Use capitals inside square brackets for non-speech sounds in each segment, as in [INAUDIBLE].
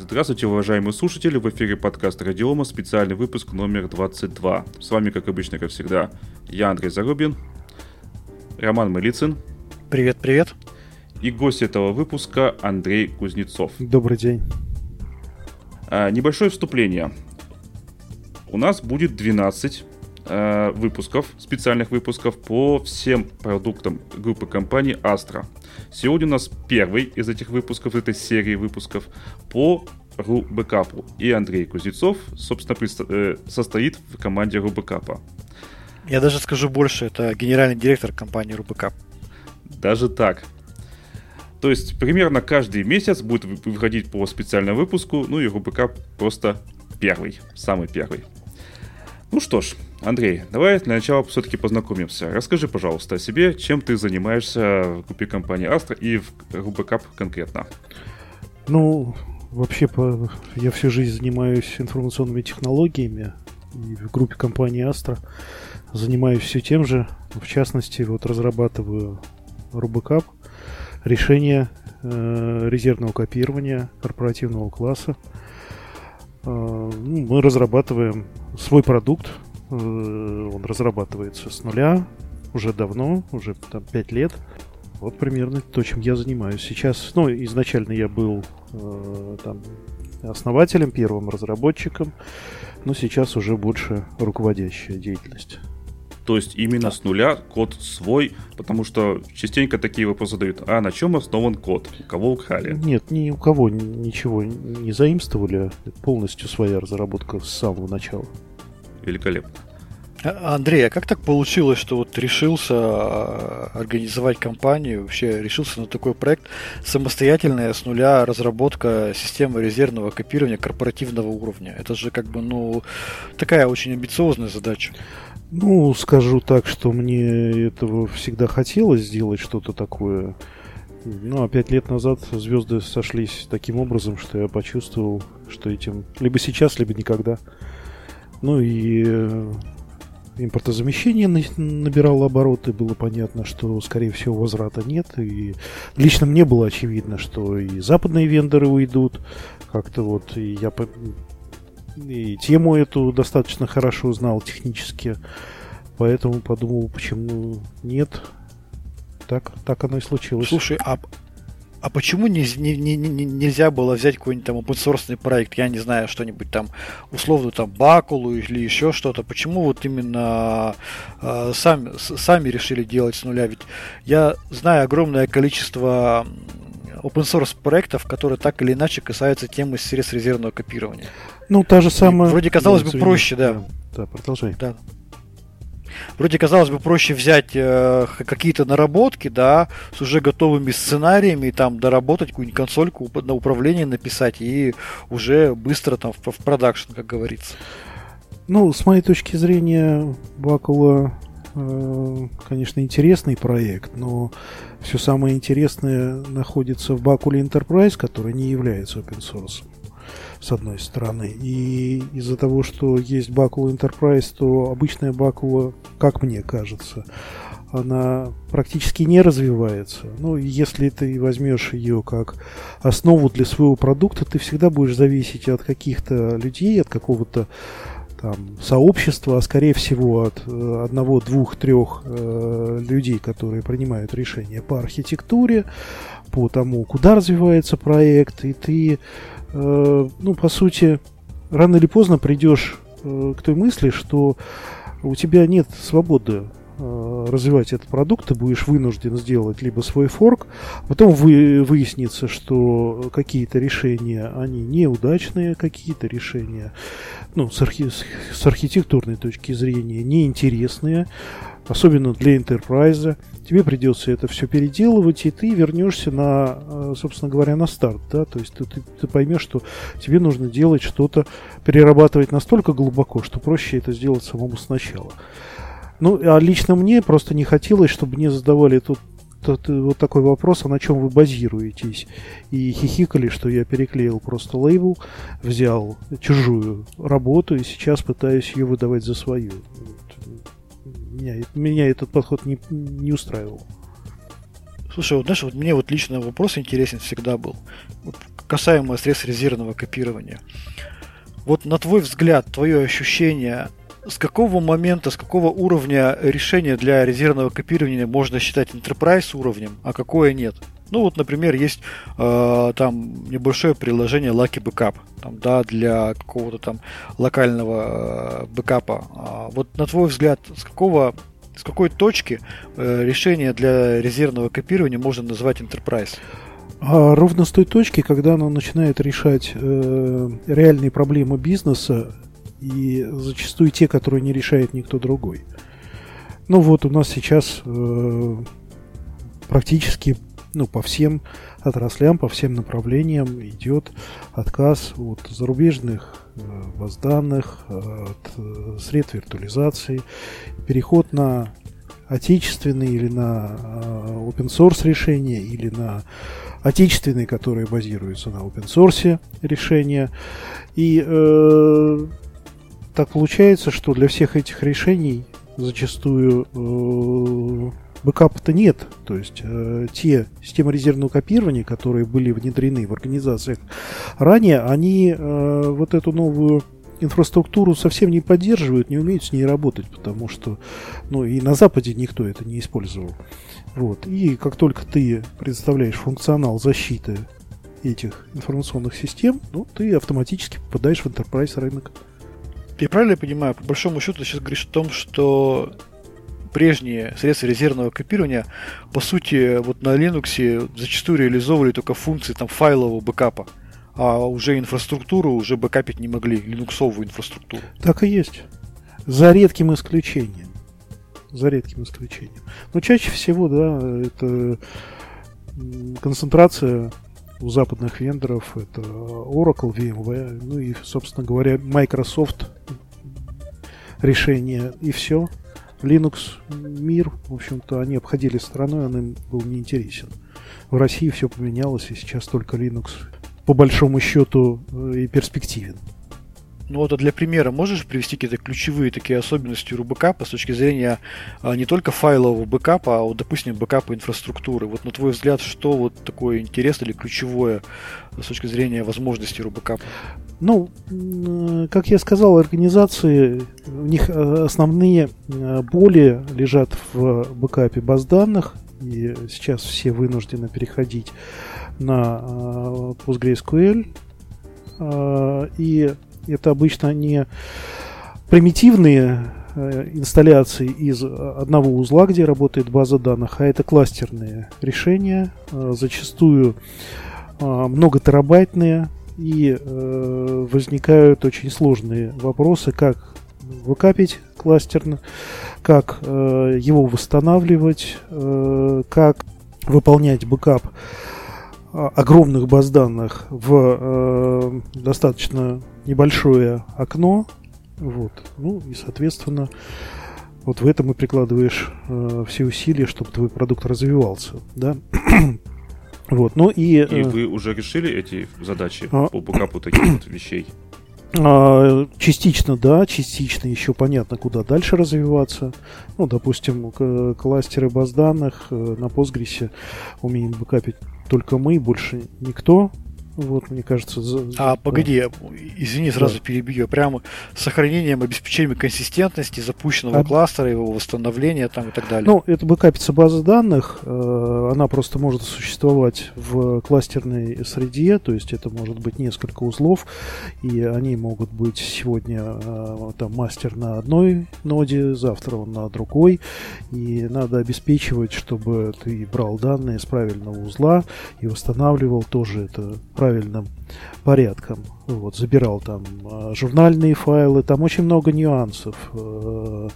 Здравствуйте, уважаемые слушатели! В эфире подкаст Радиома, специальный выпуск номер 22. С вами, как обычно, как всегда, я Андрей Зарубин, Роман Малицын. Привет, привет. И гость этого выпуска Андрей Кузнецов. Добрый день. А, небольшое вступление. У нас будет 12 а, выпусков, специальных выпусков по всем продуктам группы компаний Astra. Сегодня у нас первый из этих выпусков, этой серии выпусков по RuBackup. И Андрей Кузнецов, собственно, э, состоит в команде RuBackup. Я даже скажу больше, это генеральный директор компании RuBackup. Даже так. То есть примерно каждый месяц будет выходить по специальному выпуску, ну и RuBackup просто первый, самый первый. Ну что ж, Андрей, давай для начала все-таки познакомимся. Расскажи, пожалуйста, о себе, чем ты занимаешься в группе компании Astra и в Rubacap конкретно. Ну, вообще, я всю жизнь занимаюсь информационными технологиями. И в группе компании Astra занимаюсь все тем же. В частности, вот разрабатываю Rubacap, решение э, резервного копирования корпоративного класса. Э, ну, мы разрабатываем свой продукт, он разрабатывается с нуля уже давно, уже там 5 лет. Вот примерно то, чем я занимаюсь. Сейчас, ну, изначально я был э, там основателем, первым разработчиком, но сейчас уже больше руководящая деятельность. То есть именно с нуля код свой, потому что частенько такие вопросы задают. А на чем основан код? У кого украли? Нет, ни у кого ничего не заимствовали. Полностью своя разработка с самого начала великолепно. А, Андрей, а как так получилось, что вот решился а, организовать компанию, вообще решился на такой проект самостоятельная с нуля разработка системы резервного копирования корпоративного уровня? Это же как бы, ну, такая очень амбициозная задача. Ну, скажу так, что мне этого всегда хотелось сделать что-то такое. Ну, а пять лет назад звезды сошлись таким образом, что я почувствовал, что этим либо сейчас, либо никогда. Ну и э, импортозамещение набирало обороты, было понятно, что, скорее всего, возврата нет. И лично мне было очевидно, что и западные вендоры уйдут. Как-то вот и я и тему эту достаточно хорошо знал технически. Поэтому подумал, почему нет. Так, так оно и случилось. Слушай, а а почему не, не, не, не, нельзя было взять какой-нибудь там open source проект, я не знаю, что-нибудь там, условно там Бакулу или еще что-то? Почему вот именно э, сами, сами решили делать с нуля? Ведь я знаю огромное количество open source проектов, которые так или иначе касаются темы средств резервного копирования. Ну, та же самая... И вроде казалось бы проще, да. Да, да продолжай. Да. Вроде, казалось бы, проще взять э, какие-то наработки, да, с уже готовыми сценариями, и там доработать какую-нибудь консольку на управление написать и уже быстро там в, в продакшн, как говорится. Ну, с моей точки зрения, Бакула, э, конечно, интересный проект, но все самое интересное находится в Бакуле Enterprise, который не является open source с одной стороны. И из-за того, что есть Бакула Enterprise, то обычная Бакула, как мне кажется, она практически не развивается. Ну, если ты возьмешь ее как основу для своего продукта, ты всегда будешь зависеть от каких-то людей, от какого-то там, сообщества, а скорее всего от э, одного, двух, трех э, людей, которые принимают решения по архитектуре, по тому, куда развивается проект, и ты Э, ну, по сути, рано или поздно придешь э, к той мысли, что у тебя нет свободы э, развивать этот продукт, ты будешь вынужден сделать либо свой форк, потом вы, выяснится, что какие-то решения, они неудачные, какие-то решения, ну, с, архи, с архитектурной точки зрения, неинтересные, особенно для enterprise. Тебе придется это все переделывать, и ты вернешься на, э, собственно говоря, на старт. Да? То есть ты, ты, ты поймешь, что тебе нужно делать что-то, перерабатывать настолько глубоко, что проще это сделать самому сначала. Ну, а лично мне просто не хотелось, чтобы мне задавали тут вот такой вопрос, а на чем вы базируетесь? И хихикали, что я переклеил просто лейбл, взял чужую работу и сейчас пытаюсь ее выдавать за свою. Меня, меня этот подход не, не устраивал. Слушай, вот знаешь, вот мне вот лично вопрос интересен всегда был. Вот касаемо средств резервного копирования. Вот на твой взгляд, твое ощущение, с какого момента, с какого уровня решения для резервного копирования можно считать enterprise уровнем, а какое нет? Ну вот, например, есть э, там небольшое приложение Lucky Backup, там, да, для какого-то там локального э, бэкапа. А вот на твой взгляд, с какого с какой точки э, решение для резервного копирования можно назвать enterprise? А ровно с той точки, когда оно начинает решать э, реальные проблемы бизнеса и зачастую те, которые не решает никто другой. Ну вот у нас сейчас э, практически ну, по всем отраслям, по всем направлениям идет отказ от зарубежных э, баз данных, от э, средств виртуализации, переход на отечественные или на э, open source решения, или на отечественные, которые базируются на open source решения. И э, так получается, что для всех этих решений зачастую э, бэкапа-то нет. То есть э, те системы резервного копирования, которые были внедрены в организациях ранее, они э, вот эту новую инфраструктуру совсем не поддерживают, не умеют с ней работать, потому что ну, и на Западе никто это не использовал. Вот. И как только ты представляешь функционал защиты этих информационных систем, ну, ты автоматически попадаешь в enterprise рынок. Я правильно понимаю, по большому счету, ты сейчас говоришь о том, что прежние средства резервного копирования, по сути, вот на Linux зачастую реализовывали только функции там файлового бэкапа, а уже инфраструктуру уже бэкапить не могли, линуксовую инфраструктуру. Так и есть. За редким исключением. За редким исключением. Но чаще всего, да, это концентрация у западных вендоров это Oracle, VMware, ну и, собственно говоря, Microsoft решение, и все. Linux мир, в общем-то, они обходили стороной, он им был неинтересен. В России все поменялось, и сейчас только Linux по большому счету э, и перспективен. Ну вот а для примера можешь привести какие-то ключевые такие особенности рубэкапа с точки зрения а, не только файлового бэкапа, а вот, допустим, бэкапа инфраструктуры. Вот на твой взгляд, что вот такое интересное или ключевое с точки зрения возможностей рубэкапа? Ну, как я сказал, организации, у них э, основные э, боли лежат в бэкапе баз данных, и сейчас все вынуждены переходить на э, PostgreSQL, и это обычно не примитивные инсталляции из одного узла, где работает база данных, а это кластерные решения, зачастую многотерабайтные, и возникают очень сложные вопросы, как выкапить кластерно, как его восстанавливать, как выполнять бэкап огромных баз данных в достаточно небольшое окно, вот, ну и, соответственно, вот в этом и прикладываешь э, все усилия, чтобы твой продукт развивался, да. Вот, ну и... И э, вы уже решили эти задачи а, по бэкапу таких вот вещей? А, частично, да, частично еще понятно, куда дальше развиваться. Ну, допустим, кластеры баз данных э, на Postgres умеем бэкапить только мы, больше никто. Вот, мне кажется... За... А, погоди, извини, сразу да. перебью. Прямо с сохранением, обеспечением консистентности запущенного а... кластера, его восстановления там и так далее. Ну, это бэкапится база данных. Э, она просто может существовать в кластерной среде, то есть это может быть несколько узлов, и они могут быть сегодня э, там мастер на одной ноде, завтра он на другой, и надо обеспечивать, чтобы ты брал данные с правильного узла и восстанавливал тоже это правильно правильным порядком. Вот, забирал там а, журнальные файлы, там очень много нюансов. Э,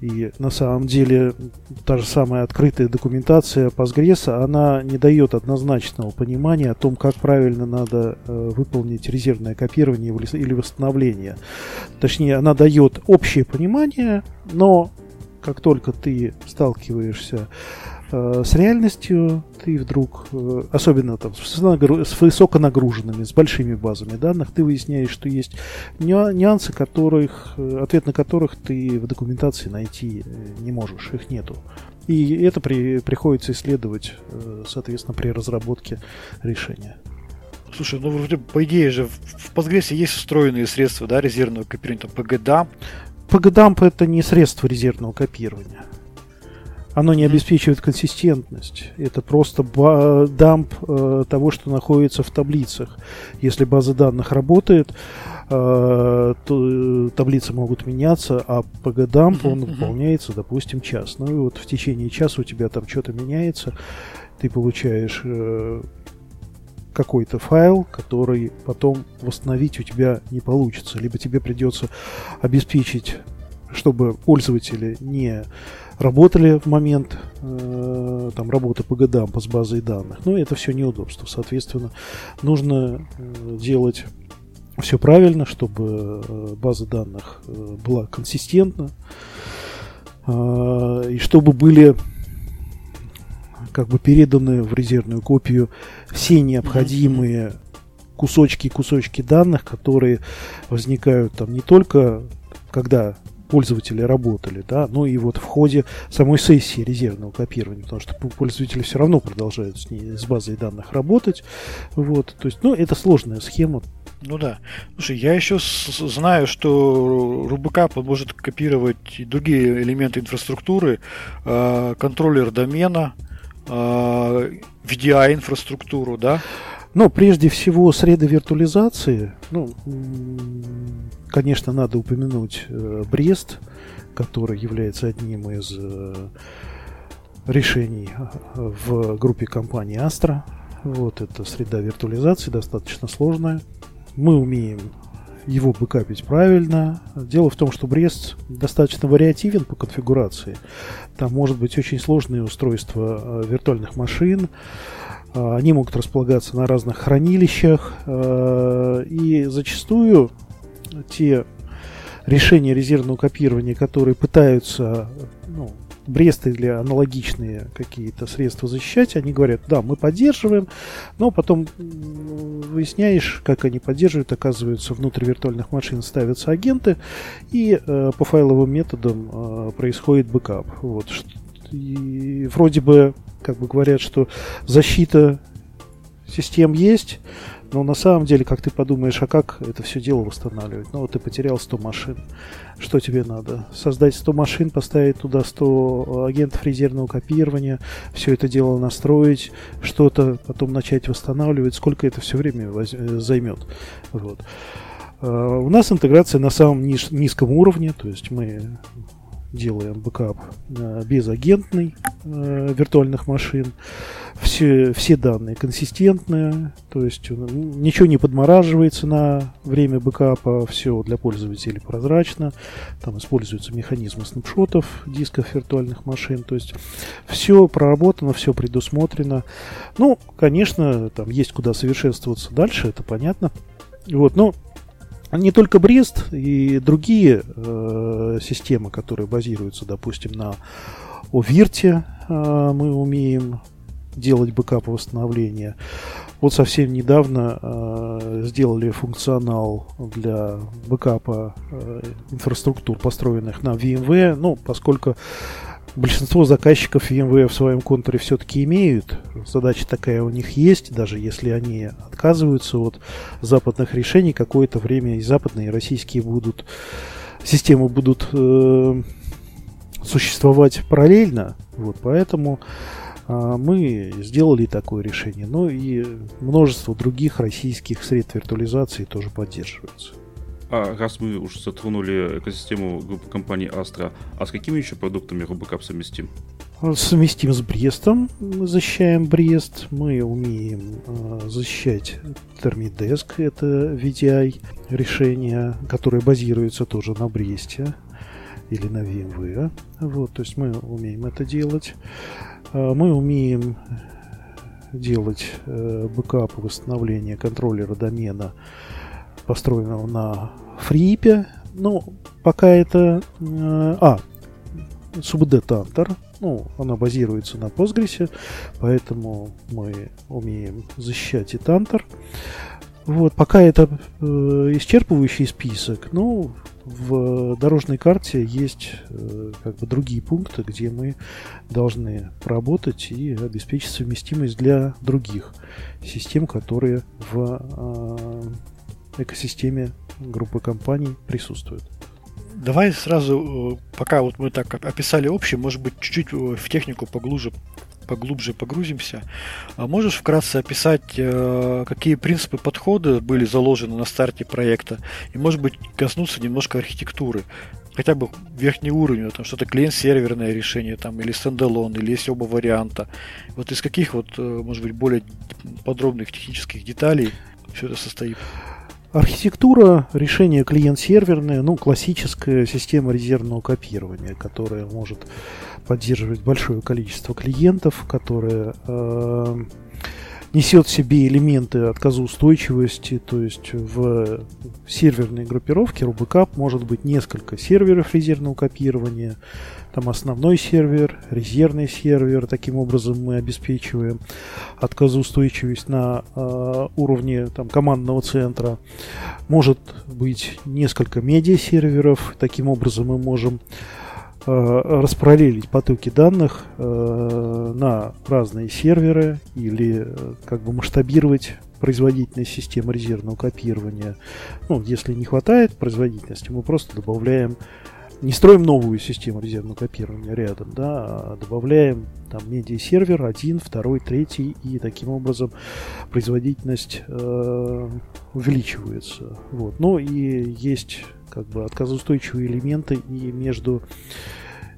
и на самом деле та же самая открытая документация Postgres, она не дает однозначного понимания о том, как правильно надо э, выполнить резервное копирование или восстановление. Точнее, она дает общее понимание, но как только ты сталкиваешься с реальностью ты вдруг, э, особенно там с, высоконагруженными, с большими базами данных, ты выясняешь, что есть нюансы, которых, э, ответ на которых ты в документации найти э, не можешь, их нету. И это при, приходится исследовать, э, соответственно, при разработке решения. Слушай, ну вроде по идее же в Postgres есть встроенные средства, да, резервного копирования, там PGDAMP. PGDAMP это не средство резервного копирования. Оно не обеспечивает консистентность. Это просто дамп э, того, что находится в таблицах. Если база данных работает, э, то таблицы могут меняться, а PGDump, он выполняется, допустим, час. Ну и вот в течение часа у тебя там что-то меняется, ты получаешь э, какой-то файл, который потом восстановить у тебя не получится. Либо тебе придется обеспечить, чтобы пользователи не работали в момент э, там, работы по годам с базой данных. Но это все неудобство. Соответственно, нужно э, делать все правильно, чтобы э, база данных э, была консистентна э, и чтобы были как бы переданы в резервную копию все необходимые кусочки кусочки данных, которые возникают там не только когда пользователи работали, да, но и вот в ходе самой сессии резервного копирования, потому что пользователи все равно продолжают с, ней, с базой данных работать, вот, то есть, ну, это сложная схема. Ну да. Слушай, я еще знаю, что Рубикап может копировать и другие элементы инфраструктуры, э, контроллер домена, э, VDI-инфраструктуру, да? Но прежде всего среды виртуализации, ну, конечно, надо упомянуть э, Брест, который является одним из э, решений э, в группе компании Astra. Вот это среда виртуализации, достаточно сложная. Мы умеем его бэкапить правильно. Дело в том, что Брест достаточно вариативен по конфигурации. Там может быть очень сложные устройства виртуальных машин, они могут располагаться на разных хранилищах, и зачастую те решения резервного копирования, которые пытаются ну, Брест или аналогичные какие-то средства защищать, они говорят, да, мы поддерживаем, но потом выясняешь, как они поддерживают, оказывается, внутрь виртуальных машин ставятся агенты, и э, по файловым методам э, происходит бэкап. Вот. И вроде бы как бы говорят, что защита систем есть, но на самом деле, как ты подумаешь, а как это все дело восстанавливать? Ну вот ты потерял 100 машин. Что тебе надо? Создать 100 машин, поставить туда 100 агентов резервного копирования, все это дело настроить, что-то потом начать восстанавливать. Сколько это все время воз- займет? Вот. Э, у нас интеграция на самом низком уровне, то есть мы делаем бэкап э, безагентный э, виртуальных машин. Все, все данные консистентные, то есть э, ничего не подмораживается на время бэкапа, все для пользователей прозрачно. Там используются механизмы снапшотов дисков виртуальных машин, то есть все проработано, все предусмотрено. Ну, конечно, там есть куда совершенствоваться дальше, это понятно. Вот, но не только Брест и другие э, системы, которые базируются, допустим, на oVirt е, э, мы умеем делать бэкап восстановления. Вот совсем недавно э, сделали функционал для бэкапа э, инфраструктур, построенных на VMware. Ну, поскольку Большинство заказчиков VMware в своем контуре все-таки имеют. Задача такая у них есть, даже если они отказываются от западных решений, какое-то время и западные, и российские будут системы будут э, существовать параллельно. Вот, поэтому э, мы сделали такое решение. Ну и множество других российских средств виртуализации тоже поддерживаются. А раз мы уже затронули экосистему группы компании Astra, а с какими еще продуктами RuBackup совместим? Совместим с Брестом, мы защищаем Брест, мы умеем э, защищать Termidesk, это VDI решение, которое базируется тоже на Бресте или на VMware. Вот, то есть мы умеем это делать. Э, мы умеем делать э, бэкап восстановление контроллера домена построенного на фрипе. Ну, пока это... Э, а, SubDetector ну, она базируется на Postgres, поэтому мы умеем защищать и Тантор. Вот, пока это э, исчерпывающий список, ну, в дорожной карте есть э, как бы другие пункты, где мы должны поработать и обеспечить совместимость для других систем, которые в э, экосистеме группы компаний присутствуют. Давай сразу, э, пока вот мы так описали общий, может быть, чуть-чуть э, в технику поглубже поглубже погрузимся. А можешь вкратце описать, э, какие принципы подхода были заложены на старте проекта? И, может быть, коснуться немножко архитектуры? Хотя бы верхний уровень, там что-то клиент-серверное решение, там, или стендалон, или есть оба варианта. Вот из каких вот, может быть, более подробных технических деталей все это состоит? Архитектура решения клиент-серверная, ну, классическая система резервного копирования, которая может поддерживать большое количество клиентов, которая э, несет в себе элементы отказоустойчивости, то есть в серверной группировке RubyCap может быть несколько серверов резервного копирования, там основной сервер, резервный сервер. Таким образом мы обеспечиваем отказоустойчивость на э, уровне там, командного центра. Может быть несколько медиа-серверов. Таким образом мы можем э, распараллелить потоки данных э, на разные серверы или э, как бы масштабировать производительность системы резервного копирования. Ну, если не хватает производительности, мы просто добавляем не строим новую систему резервного копирования рядом, да, а добавляем там медиа-сервер один, второй, третий, и таким образом производительность э, увеличивается. Вот. Ну и есть как бы отказоустойчивые элементы и между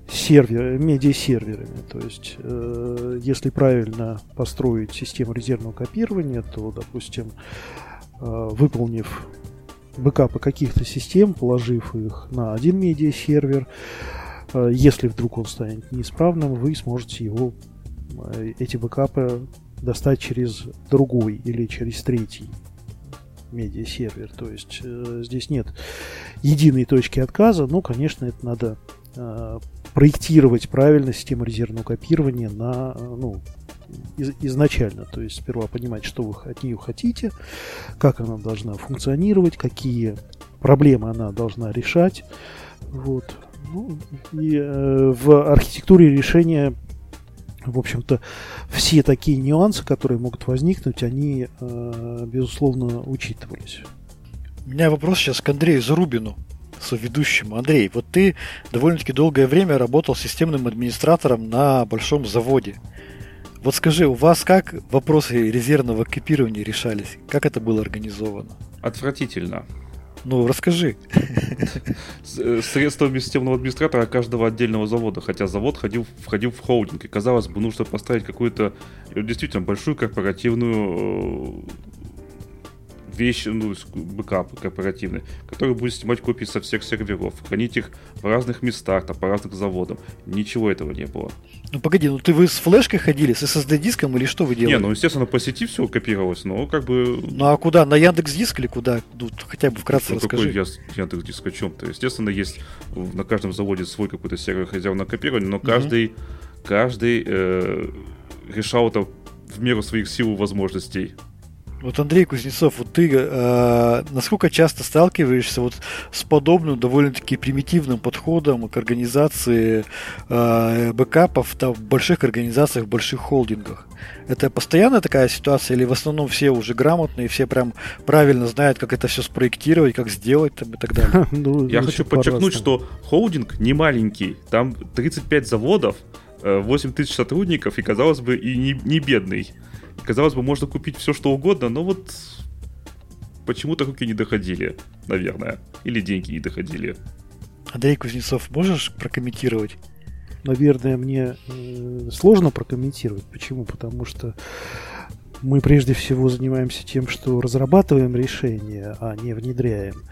сервер, медиа-серверами. То есть, э, если правильно построить систему резервного копирования, то, допустим, э, выполнив бэкапы каких-то систем, положив их на один медиа-сервер. Э, если вдруг он станет неисправным, вы сможете его, э, эти бэкапы достать через другой или через третий медиа-сервер. То есть э, здесь нет единой точки отказа, но, конечно, это надо э, проектировать правильно систему резервного копирования на ну, из, изначально. То есть сперва понимать, что вы от нее хотите, как она должна функционировать, какие проблемы она должна решать. Вот. Ну, и э, в архитектуре решения, в общем-то, все такие нюансы, которые могут возникнуть, они, э, безусловно, учитывались. У меня вопрос сейчас к Андрею Зарубину соведущему. Андрей, вот ты довольно-таки долгое время работал системным администратором на большом заводе. Вот скажи, у вас как вопросы резервного копирования решались? Как это было организовано? Отвратительно. Ну, расскажи. Э, средствами системного администратора каждого отдельного завода, хотя завод ходил, входил в холдинг, и казалось бы, нужно поставить какую-то э, действительно большую корпоративную э, вещи, ну, бэкап корпоративный, который будет снимать копии со всех серверов, хранить их в разных местах, там, по разным заводам. Ничего этого не было. Ну погоди, ну ты вы с флешкой ходили, с SSD-диском или что вы делали? Не, ну естественно по сети все копировалось, но как бы... Ну а куда? На Яндекс Диск или куда? Ну, хотя бы вкратце ну, расскажи. Какой Яндекс Диск о чем-то? Естественно, есть на каждом заводе свой какой-то сервер резервного копирования, но каждый, угу. каждый э, решал это в меру своих сил и возможностей. Вот Андрей Кузнецов, вот ты э, насколько часто сталкиваешься вот с подобным довольно-таки примитивным подходом к организации э, бэкапов там, в больших организациях, в больших холдингах? Это постоянная такая ситуация или в основном все уже грамотные, все прям правильно знают, как это все спроектировать, как сделать там, и так далее? [LAUGHS] Ну, Я хочу подчеркнуть, что холдинг не маленький, там 35 заводов, 8 э, тысяч сотрудников и, казалось бы, и не, не бедный. Казалось бы, можно купить все, что угодно, но вот почему-то руки не доходили, наверное. Или деньги не доходили. Андрей Кузнецов, можешь прокомментировать? Наверное, мне э, сложно прокомментировать. Почему? Потому что мы прежде всего занимаемся тем, что разрабатываем решения, а не внедряем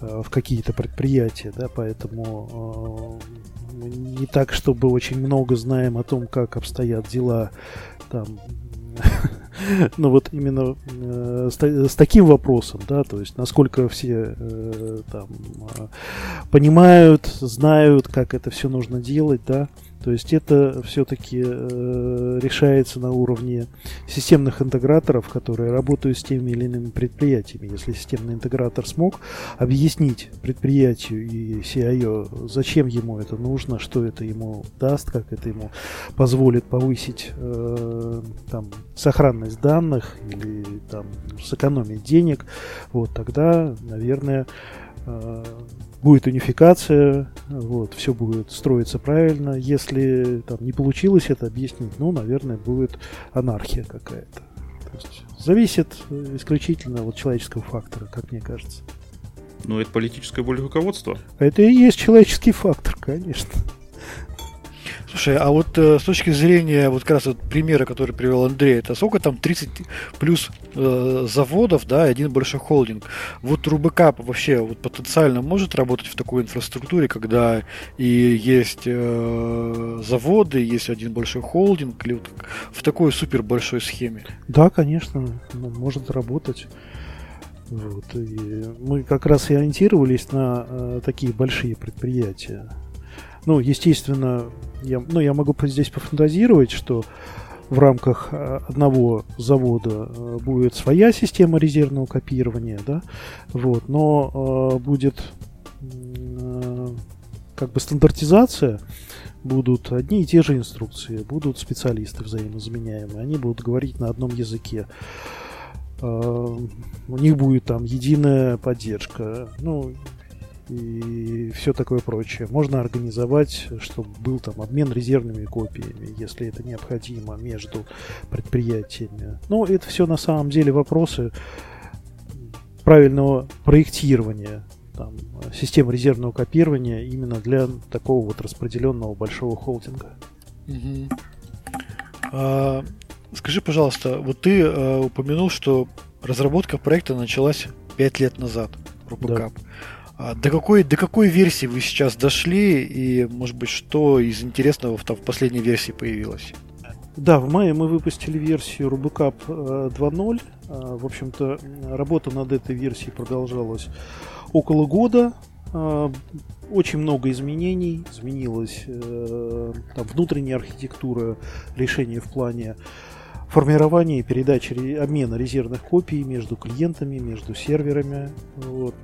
э, в какие-то предприятия, да, поэтому э, не так, чтобы очень много знаем о том, как обстоят дела там Ну вот именно э, с, таким вопросом, да, то есть насколько все э, там э, понимают, знают, как это все нужно делать, да, то есть это все-таки э, решается на уровне системных интеграторов, которые работают с теми или иными предприятиями. Если системный интегратор смог объяснить предприятию и CIO, зачем ему это нужно, что это ему даст, как это ему позволит повысить э, там, сохранность данных или там, сэкономить денег, вот тогда, наверное, э, будет унификация, вот, все будет строиться правильно. Если там не получилось это объяснить, ну, наверное, будет анархия какая-то. Зависит исключительно от человеческого фактора, как мне кажется. Ну, это политическое воля руководства. Это и есть человеческий фактор, конечно. Слушай, а вот э, с точки зрения вот как раз вот примера, который привел Андрей, это сколько там 30 плюс э, заводов, да, один большой холдинг. Вот Рубекап вообще вот потенциально может работать в такой инфраструктуре, когда и есть э, заводы, есть один большой холдинг, или вот в такой супер большой схеме? Да, конечно, может работать. Вот. И мы как раз и ориентировались на э, такие большие предприятия. Ну, естественно, я, ну, я могу здесь пофантазировать, что в рамках э, одного завода э, будет своя система резервного копирования, да, вот, но э, будет э, как бы стандартизация, будут одни и те же инструкции, будут специалисты взаимозаменяемые, они будут говорить на одном языке. Э, у них будет там единая поддержка. Ну, и все такое прочее. Можно организовать, чтобы был там обмен резервными копиями, если это необходимо между предприятиями. Ну, это все на самом деле вопросы правильного проектирования там, системы резервного копирования именно для такого вот распределенного большого холдинга. Угу. А, скажи, пожалуйста, вот ты а, упомянул, что разработка проекта началась 5 лет назад, RupaCap. Да. А до какой, до какой версии вы сейчас дошли и, может быть, что из интересного в, там, в последней версии появилось? Да, в мае мы выпустили версию Rubicap 2.0. Э, в общем-то, работа над этой версией продолжалась около года. Э, очень много изменений. Изменилась э, там, внутренняя архитектура решения в плане формирования и передачи обмена резервных копий между клиентами, между серверами. Вот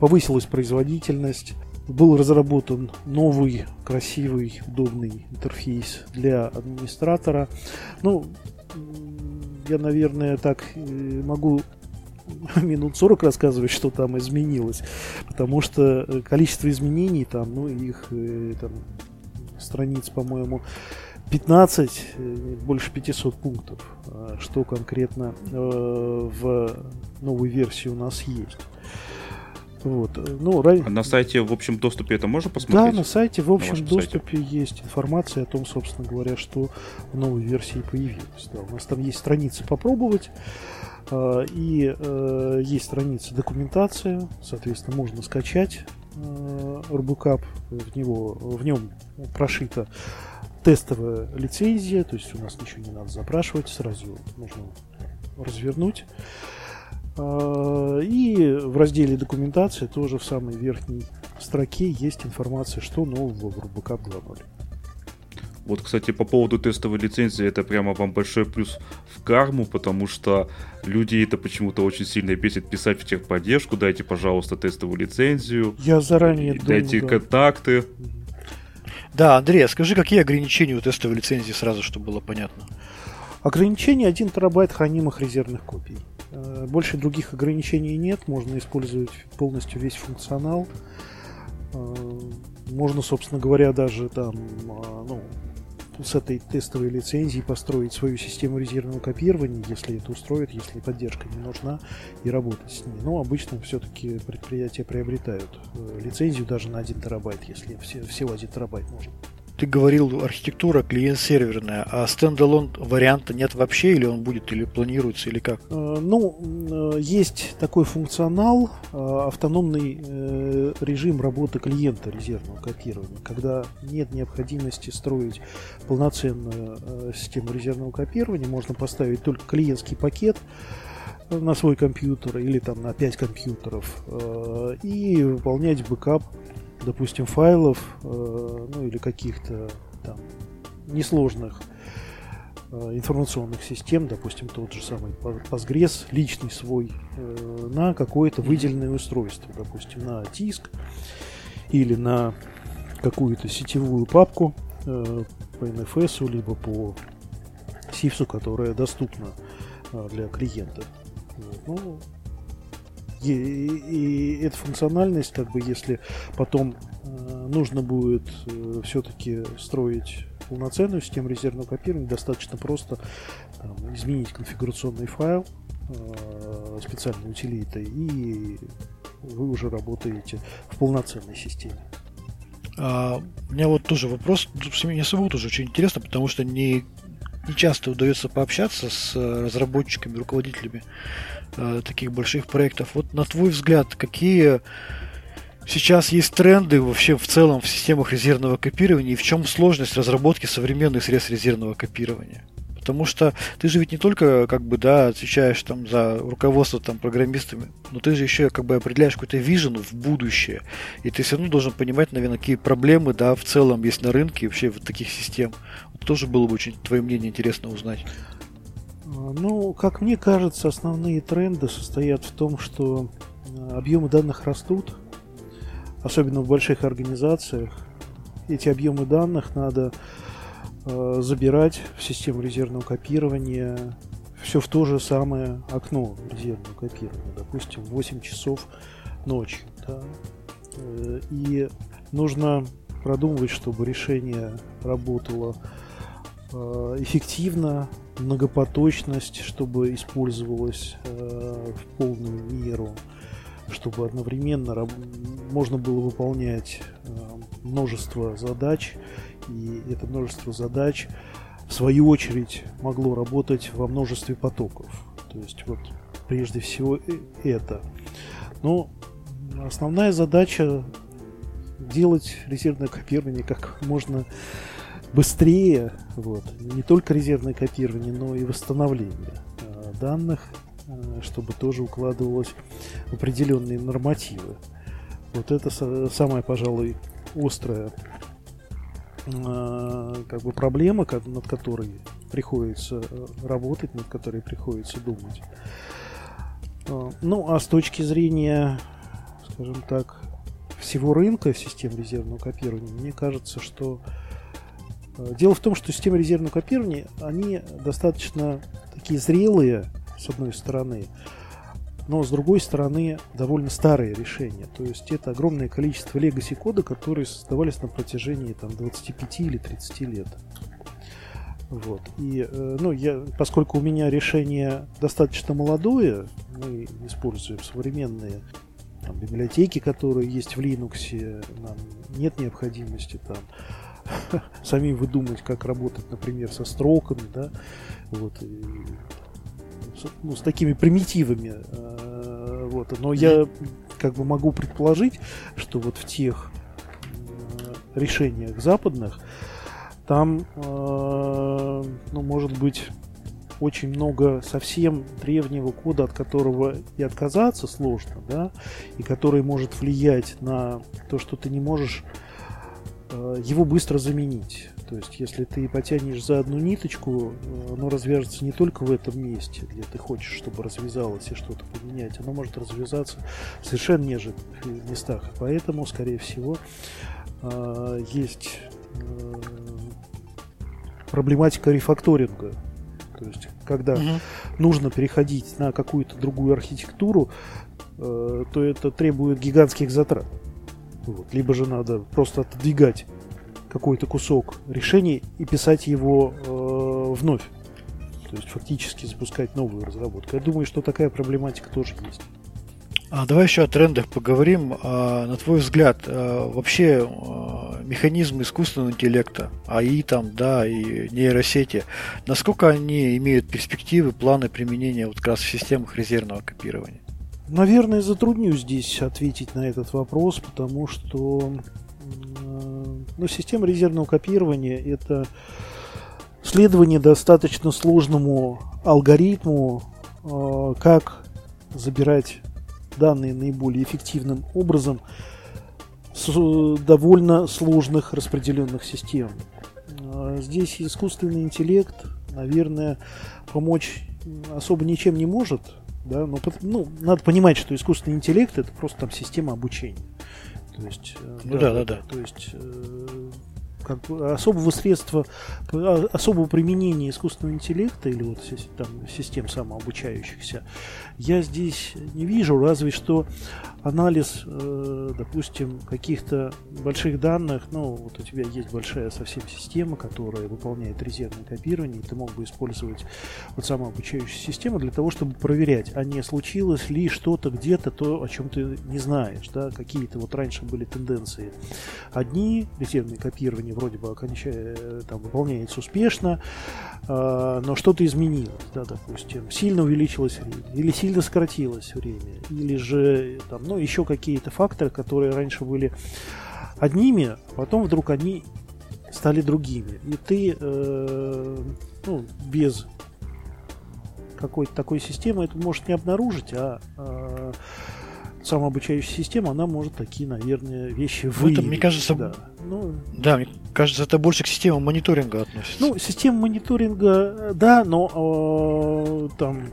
повысилась производительность, был разработан новый, красивый, удобный интерфейс для администратора. Ну, я, наверное, так э, могу [LAUGHS] минут 40 рассказывать, что там изменилось, потому что э, количество изменений там, ну, их э, там, страниц, по-моему, 15, больше 500 пунктов, а что конкретно в новой версии у нас есть. Вот. Ну, а на сайте в общем доступе это можно посмотреть? Да, на сайте в общем доступе сайте. есть информация о том, собственно говоря, что в новой версии появилось. Да, у нас там есть страницы попробовать. А, и э, есть страница документация, соответственно, можно скачать э, RBCAP, в, него, в нем прошита тестовая лицензия, то есть у нас ничего не надо запрашивать, сразу нужно развернуть. А, и в разделе документация тоже в самой верхней строке есть информация, что нового в RuboCap 2.0. Вот, кстати, по поводу тестовой лицензии, это прямо вам большой плюс в карму, потому что люди это почему-то очень сильно бесит писать в техподдержку, дайте, пожалуйста, тестовую лицензию. Я заранее Дайте думаю, контакты. Да, Андрей, а скажи, какие ограничения у тестовой лицензии сразу, чтобы было понятно? Ограничение 1 терабайт хранимых резервных копий. Э, больше других ограничений нет, можно использовать полностью весь функционал. Э, можно, собственно говоря, даже там, а, ну, с этой тестовой лицензией построить свою систему резервного копирования, если это устроит, если поддержка не нужна, и работать с ней. Но обычно все-таки предприятия приобретают э, лицензию даже на 1 терабайт, если всего 1 терабайт нужен. Ты говорил, архитектура клиент-серверная, а стендалон варианта нет вообще, или он будет, или планируется, или как? Э, ну, э, есть такой функционал, э, автономный режим работы клиента резервного копирования, когда нет необходимости строить полноценную систему резервного копирования, можно поставить только клиентский пакет, на свой компьютер или там на 5 компьютеров и выполнять бэкап допустим, файлов, э, ну или каких-то там несложных э, информационных систем, допустим, тот же самый Postgres, личный свой, э, на какое-то выделенное устройство, допустим, на диск или на какую-то сетевую папку по NFS, либо по CIFS, которая доступна для клиента. Ну, и, и эта функциональность, как бы, если потом э, нужно будет э, все-таки строить полноценную систему резервного копирования, достаточно просто там, изменить конфигурационный файл э, специальной утилитой, и вы уже работаете в полноценной системе. А, у меня вот тоже вопрос, мне самому тоже очень интересно, потому что не, не часто удается пообщаться с разработчиками, руководителями э, таких больших проектов. Вот на твой взгляд, какие сейчас есть тренды вообще в целом в системах резервного копирования и в чем сложность разработки современных средств резервного копирования? Потому что ты же ведь не только как бы, да, отвечаешь там за руководство там программистами, но ты же еще как бы определяешь какой-то вижен в будущее. И ты все равно должен понимать, наверное, какие проблемы, да, в целом есть на рынке вообще вот таких систем. Вот тоже было бы очень твое мнение интересно узнать. А, ну, как мне кажется, основные тренды состоят в том, что а, объемы данных растут, особенно в больших организациях. Эти объемы данных надо э, забирать в систему резервного копирования все в то же самое окно резервного копирования, допустим, 8 часов ночью. Да? Э, и нужно продумывать, чтобы решение работало эффективно, многопоточность, чтобы использовалась э, в полную меру, чтобы одновременно можно было выполнять э, множество задач, и это множество задач в свою очередь могло работать во множестве потоков. То есть вот прежде всего э, это. Но основная задача делать резервное копирование как можно быстрее, вот, не только резервное копирование, но и восстановление э, данных, э, чтобы тоже укладывалось в определенные нормативы. Вот это самая, пожалуй, острая э, как бы проблема, над которой приходится работать, над которой приходится думать. Ну, а с точки зрения, скажем так, всего рынка систем резервного копирования, мне кажется, что Э, дело в том, что системы резервного копирования, они достаточно такие зрелые, с одной стороны, но с другой стороны довольно старые решения. То есть это огромное количество legacy кода, которые создавались на протяжении там, 25 или 30 лет. Вот. И, э, ну, я, поскольку у меня решение достаточно молодое, мы используем современные там, библиотеки, которые есть в Linux, нам нет необходимости там [LAUGHS] самим выдумать, как работать, например, со строками, да, вот, и, ну, с такими примитивами, э, вот, но я как бы могу предположить, что вот в тех э, решениях западных там, э, ну, может быть, очень много совсем древнего кода, от которого и отказаться сложно, да, и который может влиять на то, что ты не можешь его быстро заменить. То есть, если ты потянешь за одну ниточку, э, оно развяжется не только в этом месте, где ты хочешь, чтобы развязалось и что-то поменять, оно может развязаться в совершенно нежных местах. Поэтому, скорее всего, э, есть проблематика рефакторинга. То есть, когда угу. нужно переходить на какую-то другую архитектуру, то это требует гигантских затрат. Вот. Либо же надо просто отодвигать какой-то кусок решений и писать его э, вновь. То есть фактически запускать новую разработку. Я думаю, что такая проблематика тоже есть. А давай еще о трендах поговорим. А, на твой взгляд, а, вообще а, механизмы искусственного интеллекта, АИ там, да, и нейросети, насколько они имеют перспективы, планы применения вот как раз в системах резервного копирования? Наверное, затруднюсь здесь ответить на этот вопрос, потому что ну, система резервного копирования это следование достаточно сложному алгоритму, э, как забирать данные наиболее эффективным образом с довольно сложных распределенных систем. Э, здесь искусственный интеллект, наверное, помочь особо ничем не может, да, но ну, надо понимать, что искусственный интеллект это просто там система обучения. То есть, э, ну да, да, да. да. То есть как бы особого средства, а, особого применения искусственного интеллекта или вот там, систем самообучающихся я здесь не вижу, разве что анализ, э, допустим, каких-то больших данных, ну, вот у тебя есть большая совсем система, которая выполняет резервное копирование, и ты мог бы использовать вот самообучающую систему для того, чтобы проверять, а не случилось ли что-то где-то, то, о чем ты не знаешь, да, какие-то вот раньше были тенденции. Одни резервные копирования вроде бы окончательно там выполняется успешно, э, но что-то изменилось, да, допустим, сильно увеличилось время, или сильно сократилось время, или же там, ну, еще какие-то факторы, которые раньше были одними, а потом вдруг они стали другими. И ты э, ну, без какой-то такой системы это может не обнаружить, а э, самообучающая система, она может такие, наверное, вещи выявить. Ну, это, мне кажется, да. Ну, да, мне кажется, это больше к системе мониторинга относится. Ну, система мониторинга, да, но э, там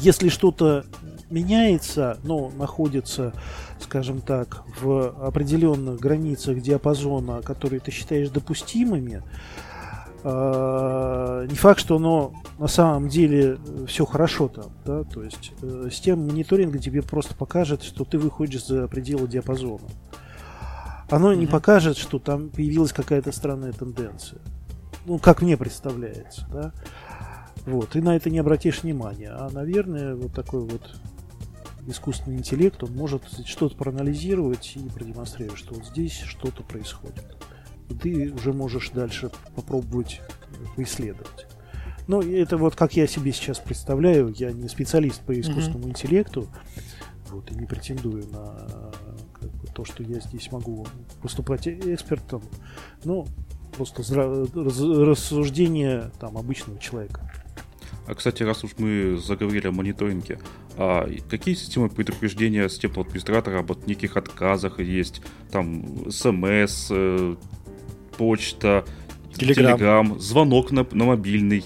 если что-то меняется, но находится, скажем так, в определенных границах диапазона, которые ты считаешь допустимыми, э, не факт, что оно на самом деле все хорошо там, да, то есть э, система мониторинга тебе просто покажет, что ты выходишь за пределы диапазона. Оно mm-hmm. не покажет, что там появилась какая-то странная тенденция. Ну, как мне представляется, да. Вот, ты на это не обратишь внимания. А, наверное, вот такой вот искусственный интеллект, он может что-то проанализировать и продемонстрировать, что вот здесь что-то происходит. Ты уже можешь дальше попробовать поисследовать. Ну, это вот как я себе сейчас представляю, я не специалист по искусственному mm-hmm. интеллекту, вот, и не претендую на как бы, то, что я здесь могу выступать экспертом, но просто рассуждение там обычного человека. А, кстати, раз уж мы заговорили о мониторинге, а какие системы предупреждения с теплоадминистратора об неких отказах есть? Там СМС, э, почта, Телеграм, звонок на, на мобильный.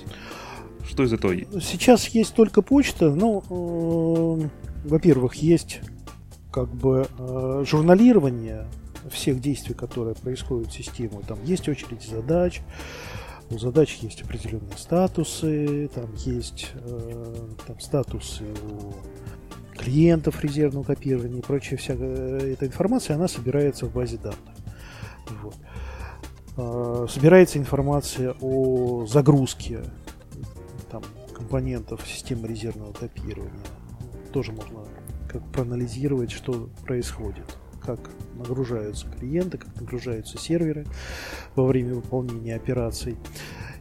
Что из этого? Сейчас есть только почта. Ну, э, во-первых, есть как бы э, журналирование всех действий, которые происходят в системе. Там есть очередь задач, у задач есть определенные статусы, там есть э, там статусы у клиентов резервного копирования и прочая вся э, эта информация, она собирается в базе данных. Вот. Э, собирается информация о загрузке там, компонентов системы резервного копирования. Тоже можно как проанализировать, что происходит как нагружаются клиенты, как нагружаются серверы во время выполнения операций.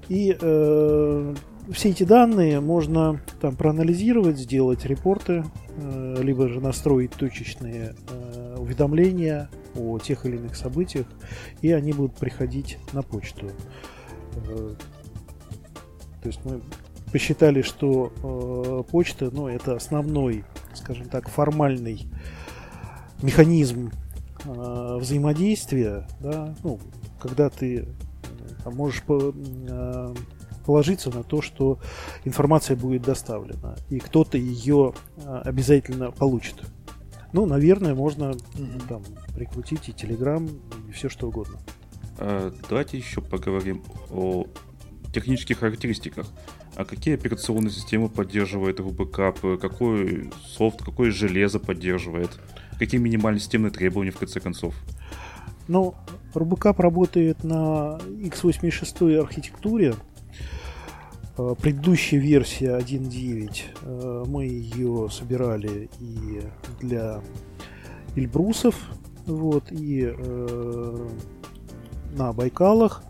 И э, все эти данные можно там проанализировать, сделать репорты, э, либо же настроить точечные э, уведомления о тех или иных событиях, и они будут приходить на почту. Э, то есть мы посчитали, что э, почта, ну, это основной, скажем так, формальный механизм э, взаимодействия, да, ну, когда ты можешь по, положиться на то, что информация будет доставлена, и кто-то ее обязательно получит. Ну, наверное, можно там прикрутить и Telegram, и все что угодно. А, давайте еще поговорим о технических характеристиках. А какие операционные системы поддерживает RubyCap? Какой софт, какое железо поддерживает? Какие минимальные системные требования в конце концов? Ну, RubyCap работает на x86 архитектуре. Э, предыдущая версия 1.9, э, мы ее собирали и для Эльбрусов, вот, и э, на Байкалах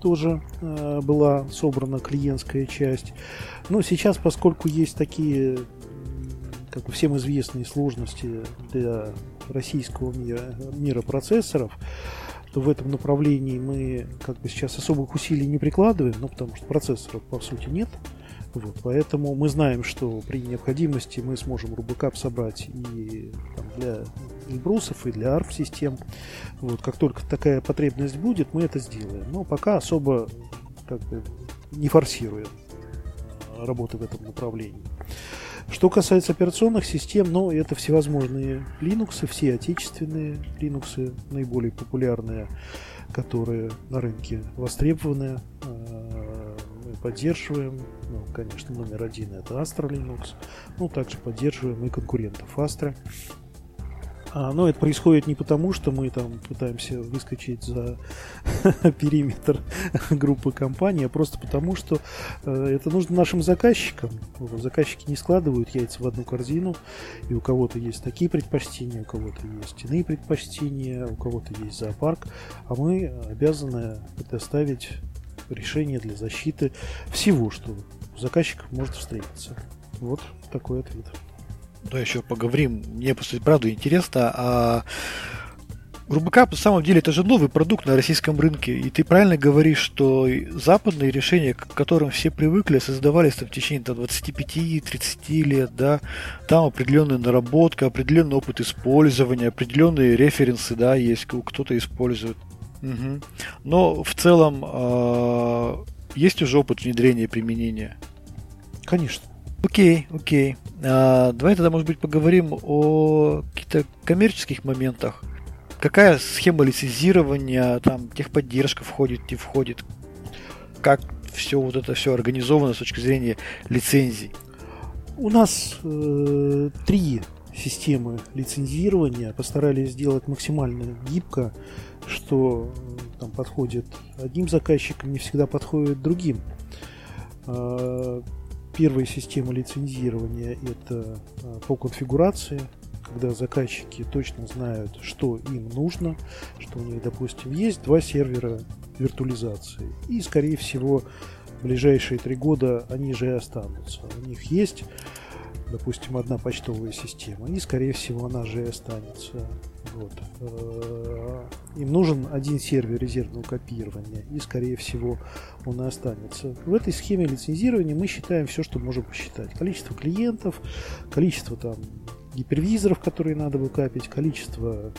тоже э, была собрана клиентская часть. Но сейчас, поскольку есть такие, как всем известные сложности для российского мира, мира процессоров, то в этом направлении мы как бы сейчас особых усилий не прикладываем, ну, потому что процессоров по сути нет. Вот, поэтому мы знаем, что при необходимости мы сможем рубакап собрать и там, для Эльбрусов, и для ARP-систем. Вот, как только такая потребность будет, мы это сделаем. Но пока особо как бы, не форсируем работы в этом направлении. Что касается операционных систем, ну, это всевозможные Linux, все отечественные Linux, наиболее популярные, которые на рынке востребованы, э, мы поддерживаем. Ну, конечно, номер один это Astra Linux. Ну, также поддерживаем и конкурентов Astra. А, но это происходит не потому, что мы там пытаемся выскочить за [LAUGHS] периметр группы компаний, а просто потому, что э, это нужно нашим заказчикам. Заказчики не складывают яйца в одну корзину, и у кого-то есть такие предпочтения, у кого-то есть иные предпочтения, у кого-то есть зоопарк, а мы обязаны предоставить решение для защиты всего, что у заказчиков может встретиться. Вот такой ответ да, еще поговорим. Мне просто правда интересно, а Грубокап, на самом деле, это же новый продукт на российском рынке. И ты правильно говоришь, что западные решения, к которым все привыкли, создавались там, в течение там, 25-30 лет, да, там определенная наработка, определенный опыт использования, определенные референсы, да, есть, кто-то использует. Угу. Но в целом э, есть уже опыт внедрения и применения. Конечно. Окей, окей. А, давай тогда, может быть, поговорим о каких-то коммерческих моментах. Какая схема лицензирования, там, техподдержка входит, не входит? Как все вот это все организовано с точки зрения лицензий? У нас э, три системы лицензирования. Постарались сделать максимально гибко, что э, там подходит одним заказчикам, не всегда подходит другим. Э, Первая система лицензирования это а, по конфигурации, когда заказчики точно знают, что им нужно, что у них, допустим, есть два сервера виртуализации. И, скорее всего, в ближайшие три года они же и останутся. У них есть, допустим, одна почтовая система, и, скорее всего, она же и останется. Вот. Э, им нужен один сервер резервного копирования, и, скорее всего, он и останется. В этой схеме лицензирования мы считаем все, что можем посчитать. Количество клиентов, количество там гипервизоров, которые надо выкапить, количество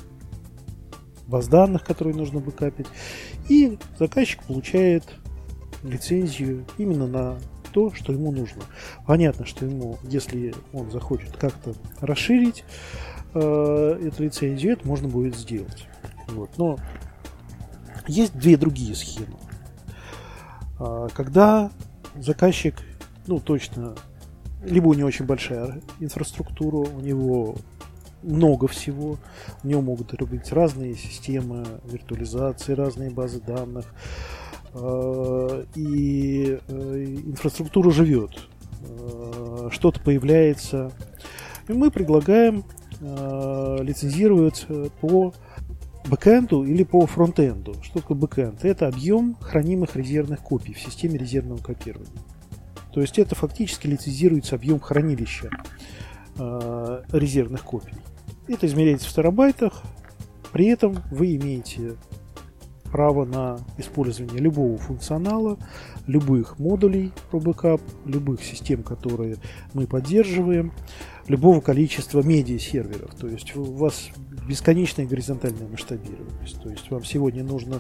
баз данных, которые нужно выкапить. И заказчик получает лицензию именно на то, что ему нужно. Понятно, что ему, если он захочет как-то расширить э, эту лицензию, это можно будет сделать. Вот. Но есть две другие схемы. Э, когда заказчик, ну точно, либо у него очень большая инфраструктура, у него много всего. У него могут быть разные системы виртуализации, разные базы данных. Э, и э, инфраструктура живет. Э, что-то появляется. И мы предлагаем лицензировать по бэкэнду или по фронтенду. Что такое бэкэнд? Это объем хранимых резервных копий в системе резервного копирования. То есть это фактически лицензируется объем хранилища э, резервных копий. Это измеряется в терабайтах. При этом вы имеете право на использование любого функционала, любых модулей ProBackup, любых систем, которые мы поддерживаем, любого количества медиа-серверов. То есть у вас бесконечная горизонтальная масштабируемость. То есть вам сегодня нужно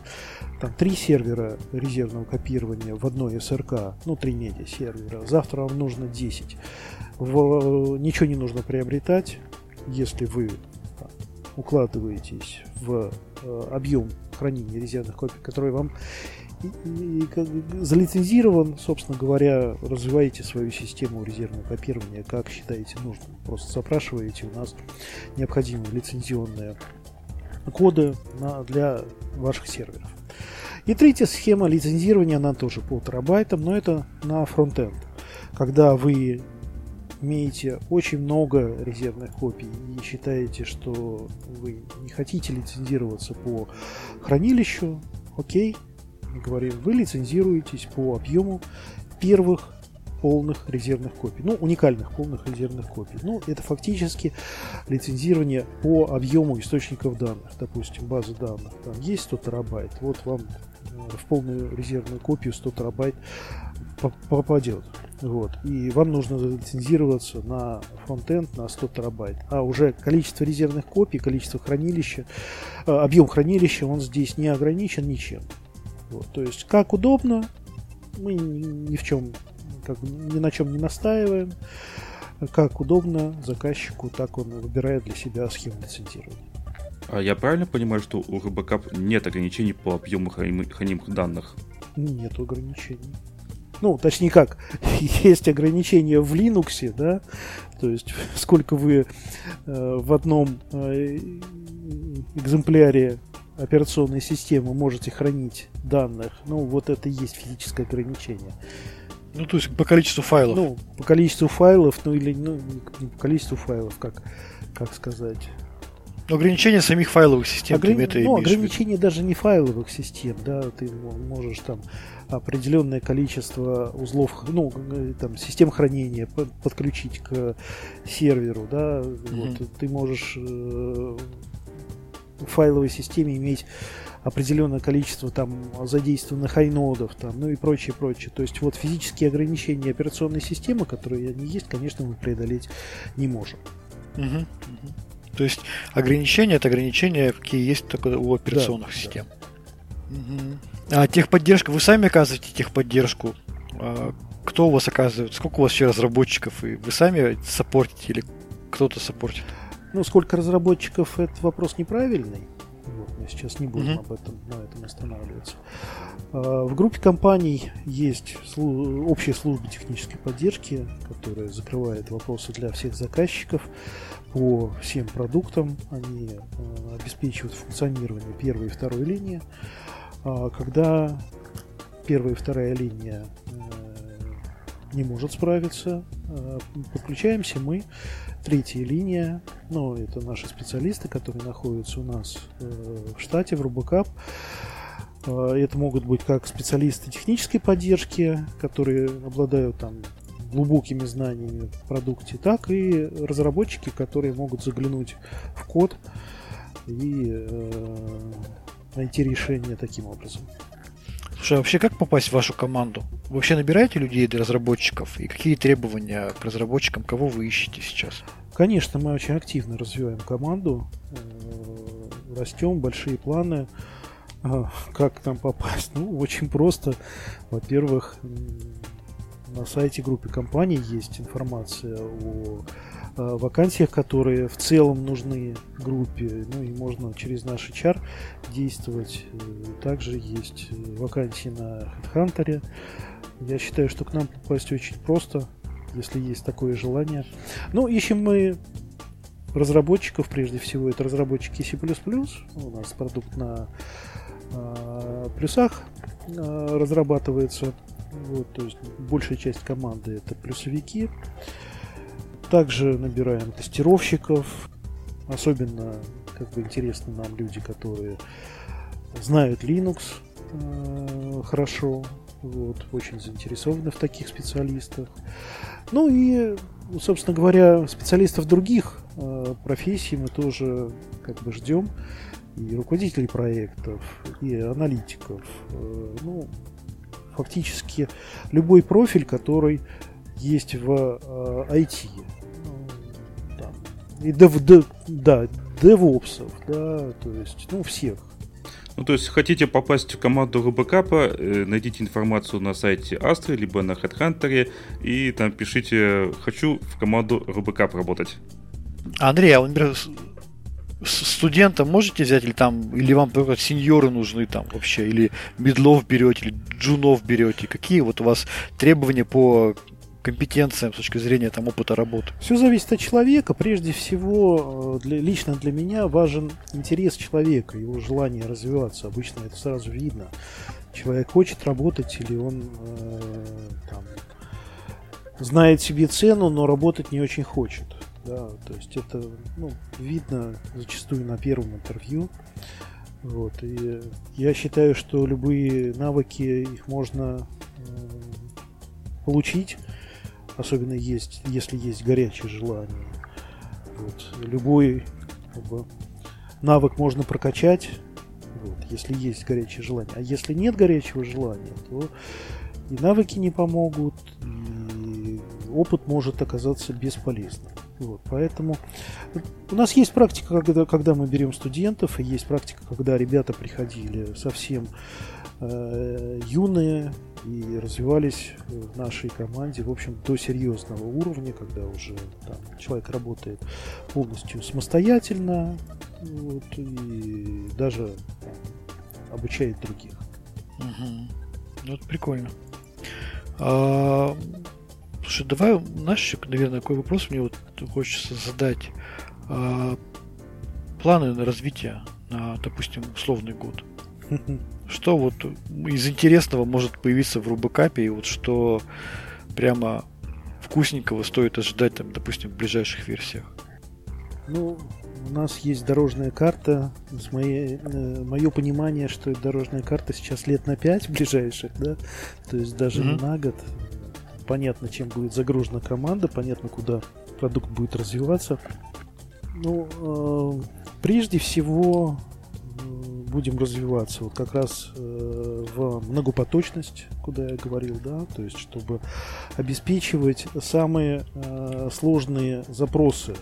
там три сервера резервного копирования в одной СРК, ну три медиа-сервера. Завтра вам нужно 10. В, ничего не нужно приобретать, если вы укладываетесь в э, объем хранения резервных копий, который вам и, и, залицензирован, собственно говоря, развиваете свою систему резервного копирования, как считаете нужным. Просто запрашиваете у нас необходимые лицензионные коды на, для ваших серверов. И третья схема лицензирования, она тоже по терабайтам, но это на фронтенд. Когда вы имеете очень много резервных копий и считаете, что вы не хотите лицензироваться по хранилищу, окей, говорим, вы лицензируетесь по объему первых полных резервных копий. Ну, уникальных полных резервных копий. Ну, это фактически лицензирование по объему источников данных. Допустим, база данных. Там есть 100 терабайт. Вот вам э, в полную резервную копию 100 терабайт попадет. Вот. И вам нужно лицензироваться на фронтенд на 100 терабайт. А уже количество резервных копий, количество хранилища, э, объем хранилища, он здесь не ограничен ничем. Вот. То есть, как удобно, мы ни в чем как бы ни на чем не настаиваем. Как удобно заказчику, так он выбирает для себя схему лицензирования. А я правильно понимаю, что у RBCAP нет ограничений по объему хранимых данных? Нет ограничений. Ну, точнее как, [LAUGHS] есть ограничения в Linux, да, то есть [LAUGHS] сколько вы э, в одном э, экземпляре операционной системы можете хранить данных, ну, вот это и есть физическое ограничение. Ну, то есть по количеству файлов. Ну, по количеству файлов, ну или ну, не по количеству файлов, как, как сказать. Ограничение самих файловых систем. Ограни... ну, ограничение даже не файловых систем, да, ты можешь там определенное количество узлов, ну, там, систем хранения подключить к серверу, да, mm-hmm. вот, ты можешь э, в файловой системе иметь определенное количество там задействованных айнодов, там, ну и прочее, прочее. То есть вот физические ограничения операционной системы, которые они есть, конечно, мы преодолеть не можем. Угу. То есть ограничения это ограничения, какие есть только у операционных да, систем. Да. Угу. А техподдержка, вы сами оказываете техподдержку? А кто у вас оказывает? Сколько у вас еще разработчиков? И вы сами саппортите или кто-то саппортит? Ну, сколько разработчиков, это вопрос неправильный. Вот, мы сейчас не будем mm-hmm. об этом, на этом останавливаться. А, в группе компаний есть общая служба технической поддержки, которая закрывает вопросы для всех заказчиков по всем продуктам. Они а, обеспечивают функционирование первой и второй линии. А, когда первая и вторая линия э, не может справиться, подключаемся мы Третья линия, ну, это наши специалисты, которые находятся у нас э, в штате, в Рубакап. Э, это могут быть как специалисты технической поддержки, которые обладают там глубокими знаниями в продукте, так и разработчики, которые могут заглянуть в код и э, найти решение таким образом. Слушай, а вообще как попасть в вашу команду? Вы вообще набираете людей для разработчиков? И какие требования к разработчикам? Кого вы ищете сейчас? Конечно, мы очень активно развиваем команду, э, растем, большие планы. А, как там попасть? Ну, очень просто. Во-первых, на сайте группы компаний есть информация о вакансиях, которые в целом нужны группе. Ну и можно через наш HR действовать. Э, также есть э, вакансии на HeadHunter. Я считаю, что к нам попасть очень просто, если есть такое желание. Ну, ищем мы разработчиков, прежде всего, это разработчики C++. У нас продукт на э, плюсах э, разрабатывается. Вот, то есть большая часть команды это плюсовики. Также набираем тестировщиков. Особенно как бы интересны нам люди, которые знают Linux э, хорошо, вот, очень заинтересованы в таких специалистах. Ну и, собственно говоря, специалистов других э, профессий мы тоже как бы ждем. И руководителей проектов, и аналитиков. Э, ну, фактически любой профиль, который есть в э, IT и дев, дев, да, девопсов, да, то есть, ну, всех. Ну, то есть, хотите попасть в команду РБКапа, э, найдите информацию на сайте Астры, либо на HeadHunter, и там пишите «Хочу в команду РБКап работать». Андрей, а, например, студента можете взять, или там, или вам только сеньоры нужны там вообще, или медлов берете, или джунов берете? Какие вот у вас требования по компетенциям с точки зрения там, опыта работы? Все зависит от человека. Прежде всего, э, для, лично для меня важен интерес человека, его желание развиваться. Обычно это сразу видно. Человек хочет работать или он э, там, знает себе цену, но работать не очень хочет. Да, то есть это ну, видно зачастую на первом интервью. Вот, и я считаю, что любые навыки их можно э, получить, особенно есть, если есть горячее желание. Вот, любой как бы, навык можно прокачать, вот, если есть горячее желание. А если нет горячего желания, то и навыки не помогут, и опыт может оказаться бесполезным. Вот, поэтому у нас есть практика, когда, когда мы берем студентов, и есть практика, когда ребята приходили совсем э, юные и развивались в нашей команде, в общем, до серьезного уровня, когда уже там, человек работает полностью самостоятельно вот, и даже там, обучает других. Угу. Ну, это прикольно. А, слушай, давай, знаешь, наверное, какой вопрос мне вот хочется задать. А, планы на развитие на, допустим, условный год. [LAUGHS] Что вот из интересного может появиться в Рубакапе, и вот что прямо вкусненького стоит ожидать, там, допустим, в ближайших версиях? Ну, у нас есть дорожная карта. С моей, э, мое понимание, что дорожная карта сейчас лет на 5 ближайших, да, то есть даже mm-hmm. на год. Понятно, чем будет загружена команда, понятно, куда продукт будет развиваться. Ну, э, прежде всего будем развиваться вот как раз э, в многопоточность, куда я говорил, да, то есть чтобы обеспечивать самые э, сложные запросы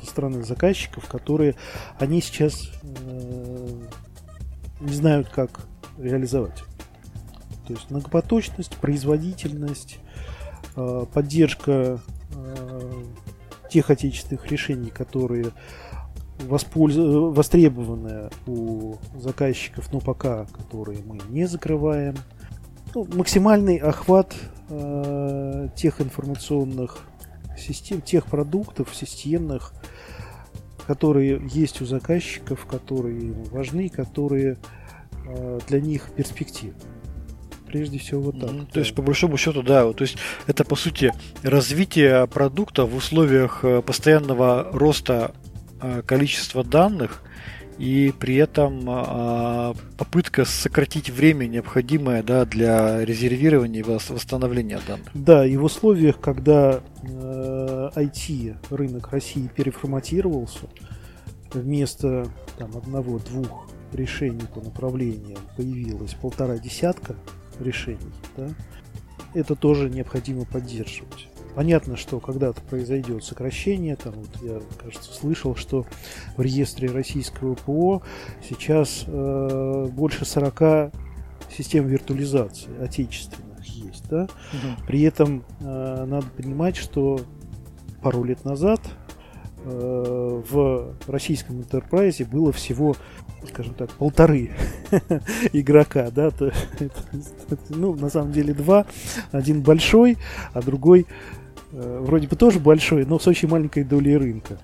со стороны заказчиков, которые они сейчас э, не знают, как реализовать. То есть многопоточность, производительность, э, поддержка э, тех отечественных решений, которые воспольз... востребованные у заказчиков, но пока которые мы не закрываем. Ну, максимальный охват э, тех информационных систем, тех продуктов системных, которые есть у заказчиков, которые важны, которые э, для них перспективны. Прежде всего вот так. Mm-hmm. То есть, по большому счету, да, то есть это по сути развитие продукта в условиях э, постоянного роста э, количества данных и при этом э, попытка сократить время, необходимое да, для резервирования и восстановления данных. Да, и в условиях, когда э, IT рынок России переформатировался, вместо там, одного-двух решений по направлениям появилось полтора десятка решений, да, это тоже необходимо поддерживать. Понятно, что когда-то произойдет сокращение, там вот я, кажется, слышал, что в реестре российского ПО сейчас э, больше 40 систем виртуализации отечественных есть, да. Угу. При этом э, надо понимать, что пару лет назад э, в российском Enterprise было всего, скажем так, полторы [LAUGHS] игрока, да, то, [LAUGHS] это, ну, на самом деле два, один большой, а другой вроде бы тоже большой, но с очень маленькой долей рынка.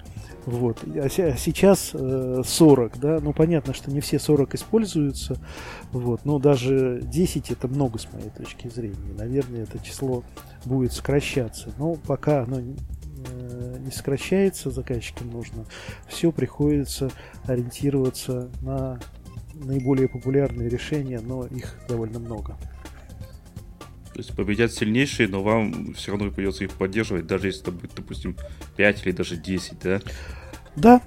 Вот. А сейчас 40, э, да, ну понятно, что не все 40 используются, вот, но даже 10 это много с моей точки зрения. Наверное, это число будет сокращаться. Но пока оно э, не сокращается, заказчикам нужно, все приходится ориентироваться на наиболее популярные решения, но их довольно много. То есть победят сильнейшие, но вам все равно придется их поддерживать, даже если это будет, допустим, 5 или даже 10, да? Да.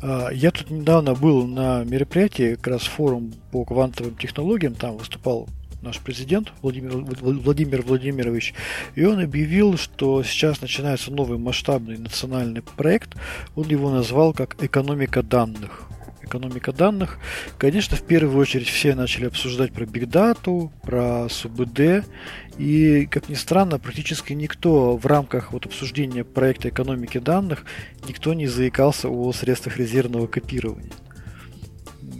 А, я тут недавно был на мероприятии, как раз форум по квантовым технологиям, там выступал наш президент Владимир, Владимир Владимирович, и он объявил, что сейчас начинается новый масштабный национальный проект, он его назвал как «Экономика данных» экономика данных. Конечно, в первую очередь все начали обсуждать про Big Data, про СУБД, и, как ни странно, практически никто в рамках вот обсуждения проекта экономики данных, никто не заикался о средствах резервного копирования.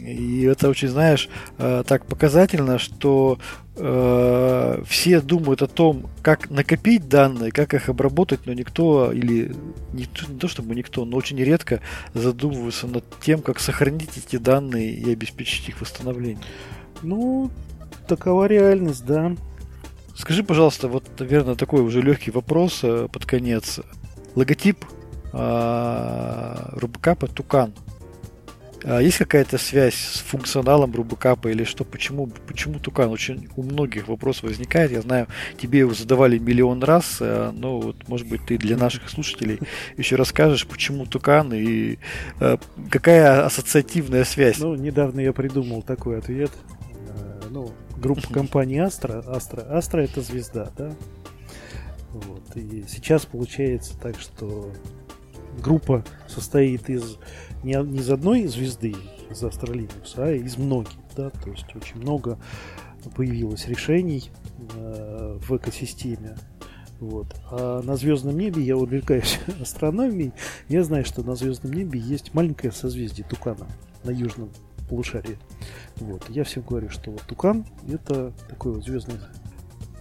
И это очень, знаешь, э, так показательно, что э, все думают о том, как накопить данные, как их обработать, но никто, или не, не то чтобы никто, но очень редко задумываются над тем, как сохранить эти данные и обеспечить их восстановление. Ну, такова реальность, да. Скажи, пожалуйста, вот, наверное, такой уже легкий вопрос э, под конец. Логотип э, Рубкапа Тукан. А есть какая-то связь с функционалом Рубакапа или что? Почему, почему Тукан? Очень у многих вопрос возникает. Я знаю, тебе его задавали миллион раз, э, но вот, может быть, ты для наших слушателей еще расскажешь, почему Тукан и э, какая ассоциативная связь? Ну, недавно я придумал такой ответ. Э, ну, группа компании Astra. Astra, Astra это звезда, да? Вот. И сейчас получается так, что группа состоит из не, не из одной звезды, из Астролинукс, а из многих, да, то есть очень много появилось решений э, в экосистеме. Вот. А на звездном небе я увлекаюсь [LAUGHS] астрономией. Я знаю, что на звездном небе есть маленькое созвездие Тукана на южном полушарии. Вот. Я всем говорю, что вот Тукан это такое вот звездное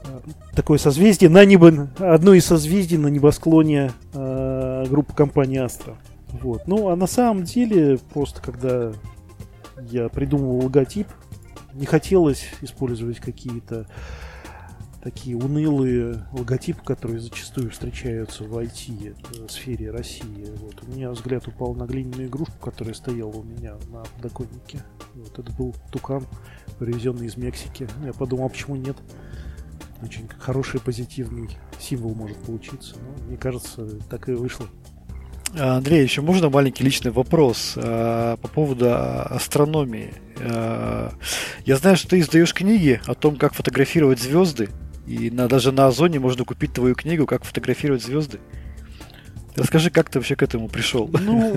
э, такое созвездие на небо, одно из созвездий на небосклоне э, группы компании Астра. Вот. Ну, а на самом деле, просто когда я придумывал логотип, не хотелось использовать какие-то такие унылые логотипы, которые зачастую встречаются в IT-сфере э, России. Вот. У меня взгляд упал на глиняную игрушку, которая стояла у меня на подоконнике. Вот это был тукан, привезенный из Мексики. Я подумал, а почему нет? Очень хороший позитивный символ может получиться. Но, мне кажется, так и вышло. Андрей, еще можно маленький личный вопрос а, по поводу а, астрономии? Я знаю, что ты издаешь книги о том, как фотографировать звезды, и на, даже на Озоне можно купить твою книгу «Как фотографировать звезды». Расскажи, как ты вообще к этому пришел? Ну,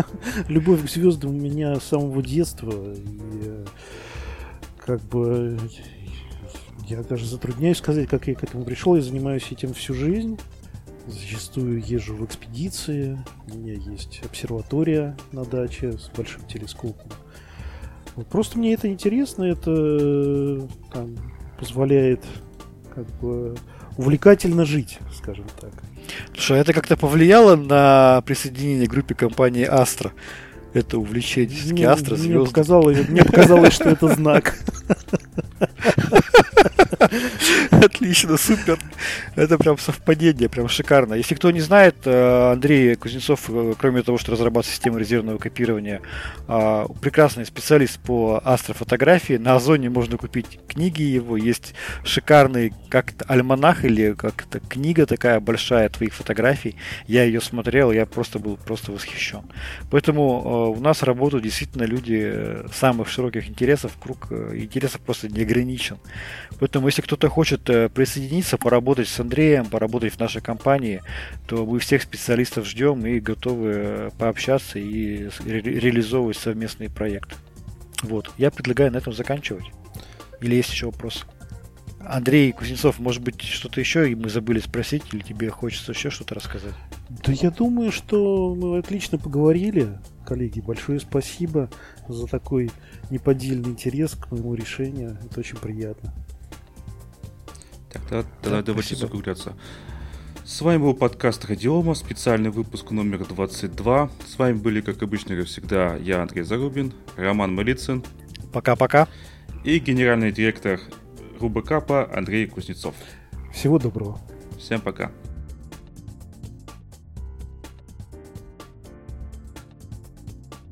[LAUGHS] любовь к звездам у меня с самого детства. И как бы я даже затрудняюсь сказать, как я к этому пришел. Я занимаюсь этим всю жизнь. Зачастую езжу в экспедиции. У меня есть обсерватория на даче с большим телескопом. Вот просто мне это интересно, это там, позволяет как бы увлекательно жить, скажем так. Слушай, а это как-то повлияло на присоединение к группе компании Астра? Это увлечение мне, Астра, звезды? Мне показалось, мне показалось, что это знак. [LAUGHS] [LAUGHS] Отлично, супер. Это прям совпадение, прям шикарно. Если кто не знает, э, Андрей Кузнецов, э, кроме того, что разрабатывает систему резервного копирования, э, прекрасный специалист по астрофотографии. На Озоне можно купить книги его. Есть шикарный как-то альманах или как-то книга такая большая твоих фотографий. Я ее смотрел, я просто был просто восхищен. Поэтому у нас работают действительно люди самых широких интересов. Круг интересов просто не ограничен. Поэтому, если кто-то хочет присоединиться, поработать с Андреем, поработать в нашей компании, то мы всех специалистов ждем и готовы э, пообщаться и ре- реализовывать совместные проекты. Вот. Я предлагаю на этом заканчивать. Или есть еще вопросы? Андрей Кузнецов, может быть, что-то еще и мы забыли спросить, или тебе хочется еще что-то рассказать? Да я думаю, что мы отлично поговорили. Коллеги, большое спасибо за такой неподдельный интерес к моему решению. Это очень приятно. Так, тогда, тогда да, давайте спасибо. закругляться. С вами был подкаст Радиома, специальный выпуск номер 22. С вами были, как обычно, как всегда, я, Андрей Зарубин, Роман Малицын. Пока-пока. И генеральный директор РУБКАПа Андрей Кузнецов. Всего доброго. Всем пока.